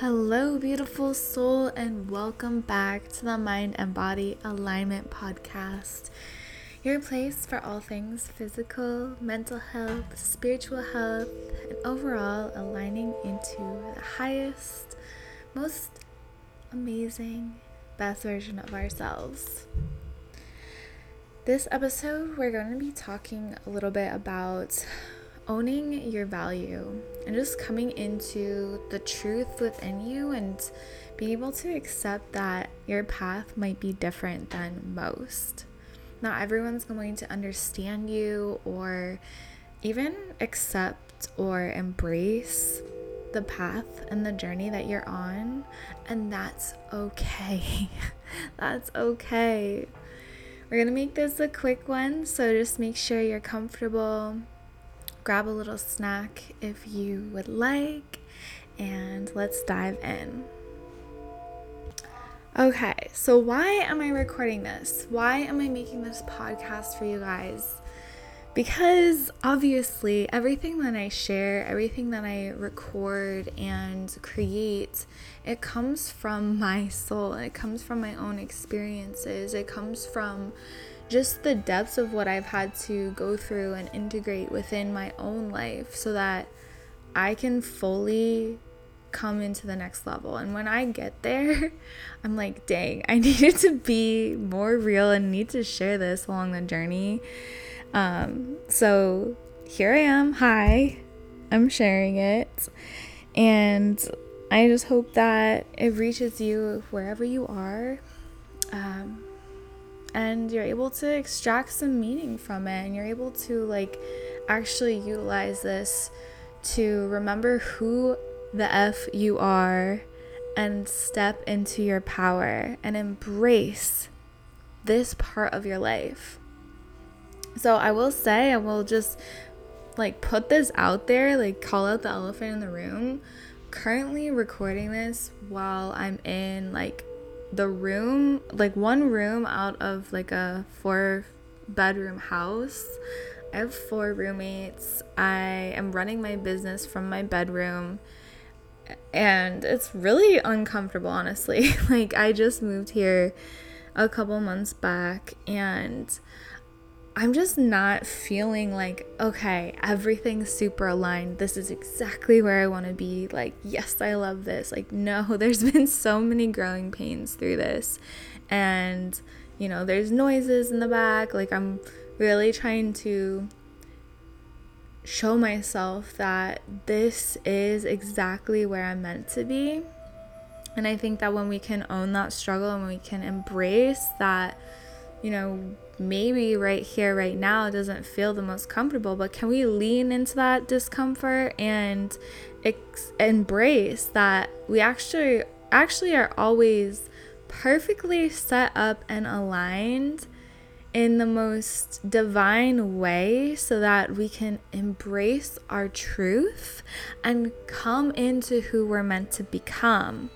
Hello, beautiful soul, and welcome back to the Mind and Body Alignment Podcast. Your place for all things physical, mental health, spiritual health, and overall aligning into the highest, most amazing, best version of ourselves. This episode, we're going to be talking a little bit about owning your value and just coming into the truth within you and being able to accept that your path might be different than most. Not everyone's going to understand you or even accept or embrace the path and the journey that you're on, and that's okay. that's okay. We're gonna make this a quick one, so just make sure you're comfortable grab a little snack if you would like, and let's dive in. Okay, so why am I recording this? Why am I making this podcast for you guys? Because obviously, everything that I share, everything that I record and create, it comes from my soul. It comes from my own experiences. It comes from just the depths of what I've had to go through and integrate within my own life so that I can fully come into the next level. And when I get there, I'm like, dang, I needed to be more real and need to share this along the journey. Um, so here I am. Hi, I'm sharing it. And I just hope that it reaches you wherever you are. Um, and you're able to extract some meaning from it and you're able to like actually utilize this to remember who the F you are and step into your power and embrace this part of your life. So I will say, I will just like put this out there, like call out the elephant in the room. Currently recording this while I'm in like the room, like one room out of like a four bedroom house. I have four roommates. I am running my business from my bedroom. And it's really uncomfortable, honestly. like, I just moved here a couple months back and I'm just not feeling like, okay, everything's super aligned. This is exactly where I want to be. Like, yes, I love this. Like, no, there's been so many growing pains through this. And, you know, there's noises in the back. Like, I'm really trying to show myself that this is exactly where I'm meant to be. And I think that when we can own that struggle and we can embrace that, you know, maybe right here, right now, doesn't feel the most comfortable, but can we lean into that discomfort and ex- embrace that we actually actually are always perfectly set up and aligned in the most divine way so that we can embrace our truth and come into who we're meant to become.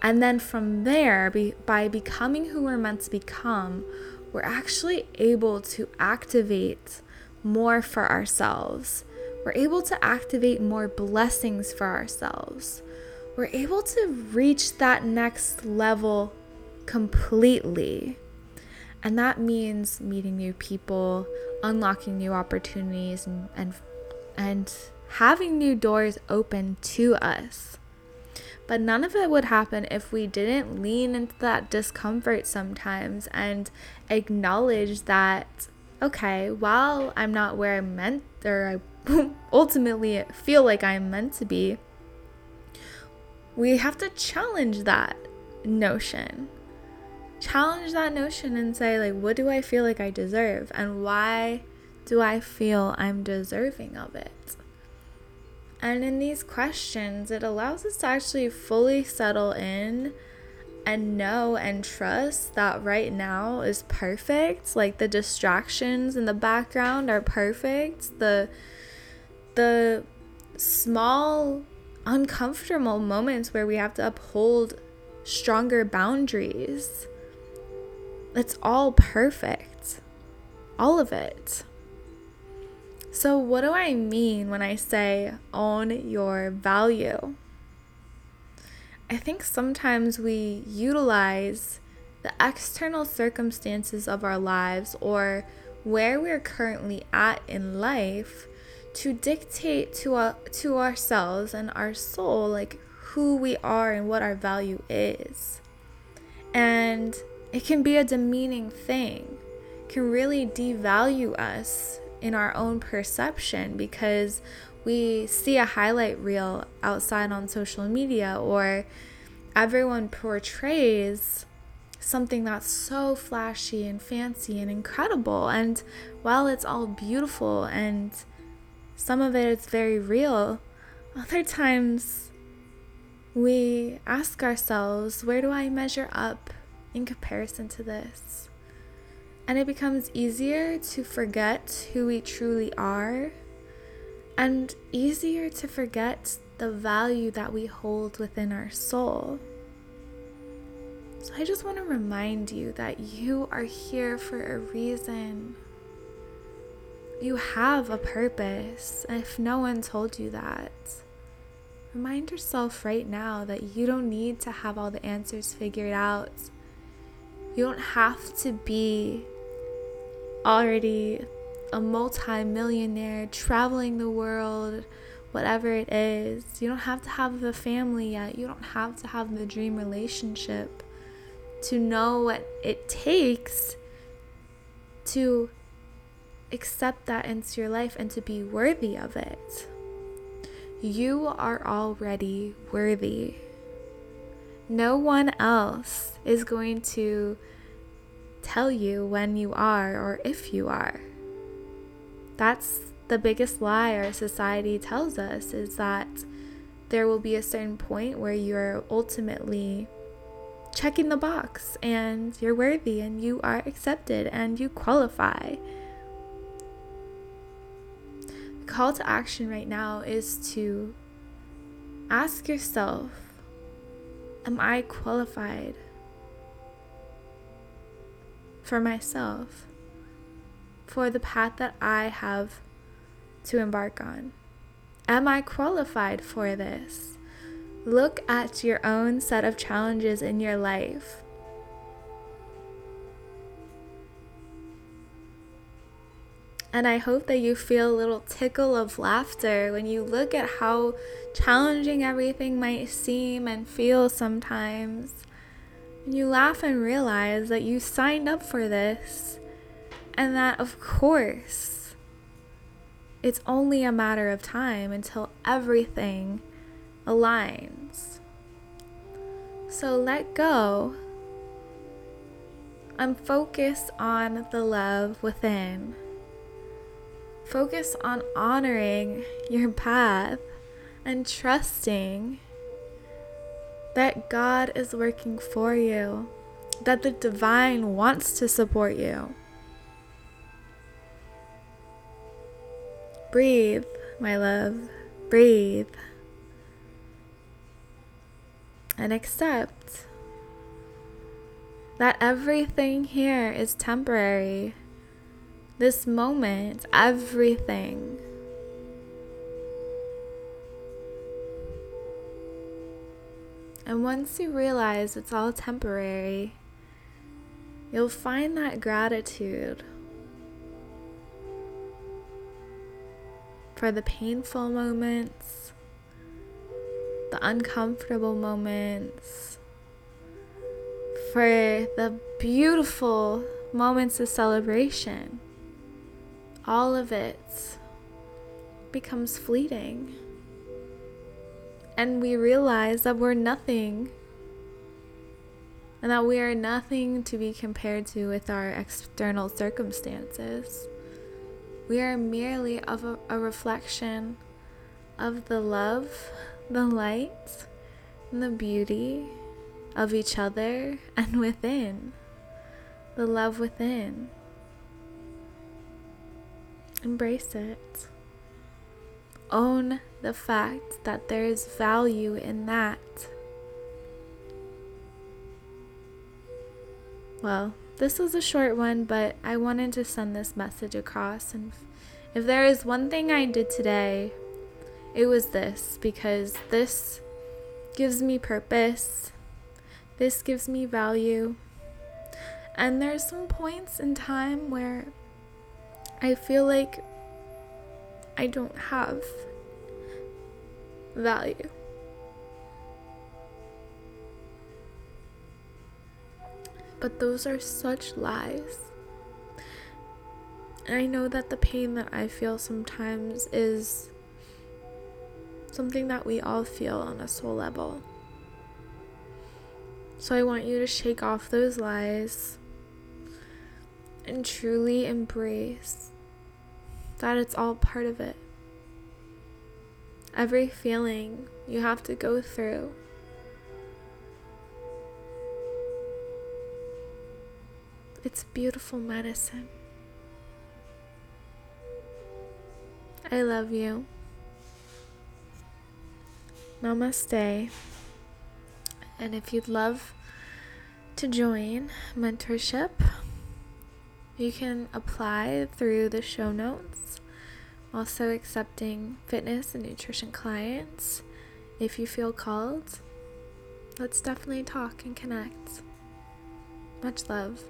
And then from there, be, by becoming who we're meant to become, we're actually able to activate more for ourselves. We're able to activate more blessings for ourselves. We're able to reach that next level completely. And that means meeting new people, unlocking new opportunities, and, and, and having new doors open to us. But none of it would happen if we didn't lean into that discomfort sometimes and acknowledge that, okay, while I'm not where I'm meant, or I ultimately feel like I'm meant to be, we have to challenge that notion. Challenge that notion and say, like, what do I feel like I deserve? And why do I feel I'm deserving of it? And in these questions, it allows us to actually fully settle in and know and trust that right now is perfect. Like the distractions in the background are perfect. The the small uncomfortable moments where we have to uphold stronger boundaries. It's all perfect. All of it. So, what do I mean when I say own your value? I think sometimes we utilize the external circumstances of our lives or where we're currently at in life to dictate to, uh, to ourselves and our soul like who we are and what our value is. And it can be a demeaning thing, it can really devalue us in our own perception because we see a highlight reel outside on social media or everyone portrays something that's so flashy and fancy and incredible. And while it's all beautiful and some of it is very real, other times we ask ourselves, where do I measure up in comparison to this? And it becomes easier to forget who we truly are and easier to forget the value that we hold within our soul. So I just want to remind you that you are here for a reason. You have a purpose. If no one told you that, remind yourself right now that you don't need to have all the answers figured out. You don't have to be already a multi-millionaire traveling the world whatever it is you don't have to have a family yet you don't have to have the dream relationship to know what it takes to accept that into your life and to be worthy of it. You are already worthy. No one else is going to tell you when you are or if you are. That's the biggest lie our society tells us is that there will be a certain point where you're ultimately checking the box and you're worthy and you are accepted and you qualify. The call to action right now is to ask yourself Am I qualified for myself for the path that I have to embark on? Am I qualified for this? Look at your own set of challenges in your life. And I hope that you feel a little tickle of laughter when you look at how challenging everything might seem and feel sometimes. And you laugh and realize that you signed up for this. And that, of course, it's only a matter of time until everything aligns. So let go and focus on the love within. Focus on honoring your path and trusting that God is working for you, that the divine wants to support you. Breathe, my love, breathe and accept that everything here is temporary. This moment, everything. And once you realize it's all temporary, you'll find that gratitude for the painful moments the uncomfortable moments, for the beautiful moments of celebration. All of it becomes fleeting. And we realize that we're nothing and that we are nothing to be compared to with our external circumstances. We are merely of a, a reflection of the love the light and the beauty of each other and within, the love within. Embrace it. Own the fact that there is value in that. Well, this was a short one, but I wanted to send this message across. And if there is one thing I did today it was this because this gives me purpose. This gives me value. And there's some points in time where I feel like I don't have value. But those are such lies. And I know that the pain that I feel sometimes is something that we all feel on a soul level. So I want you to shake off those lies and truly embrace that it's all part of it. Every feeling you have to go through. It's beautiful medicine. I love you. Namaste. And if you'd love to join mentorship, you can apply through the show notes. Also, accepting fitness and nutrition clients. If you feel called, let's definitely talk and connect. Much love.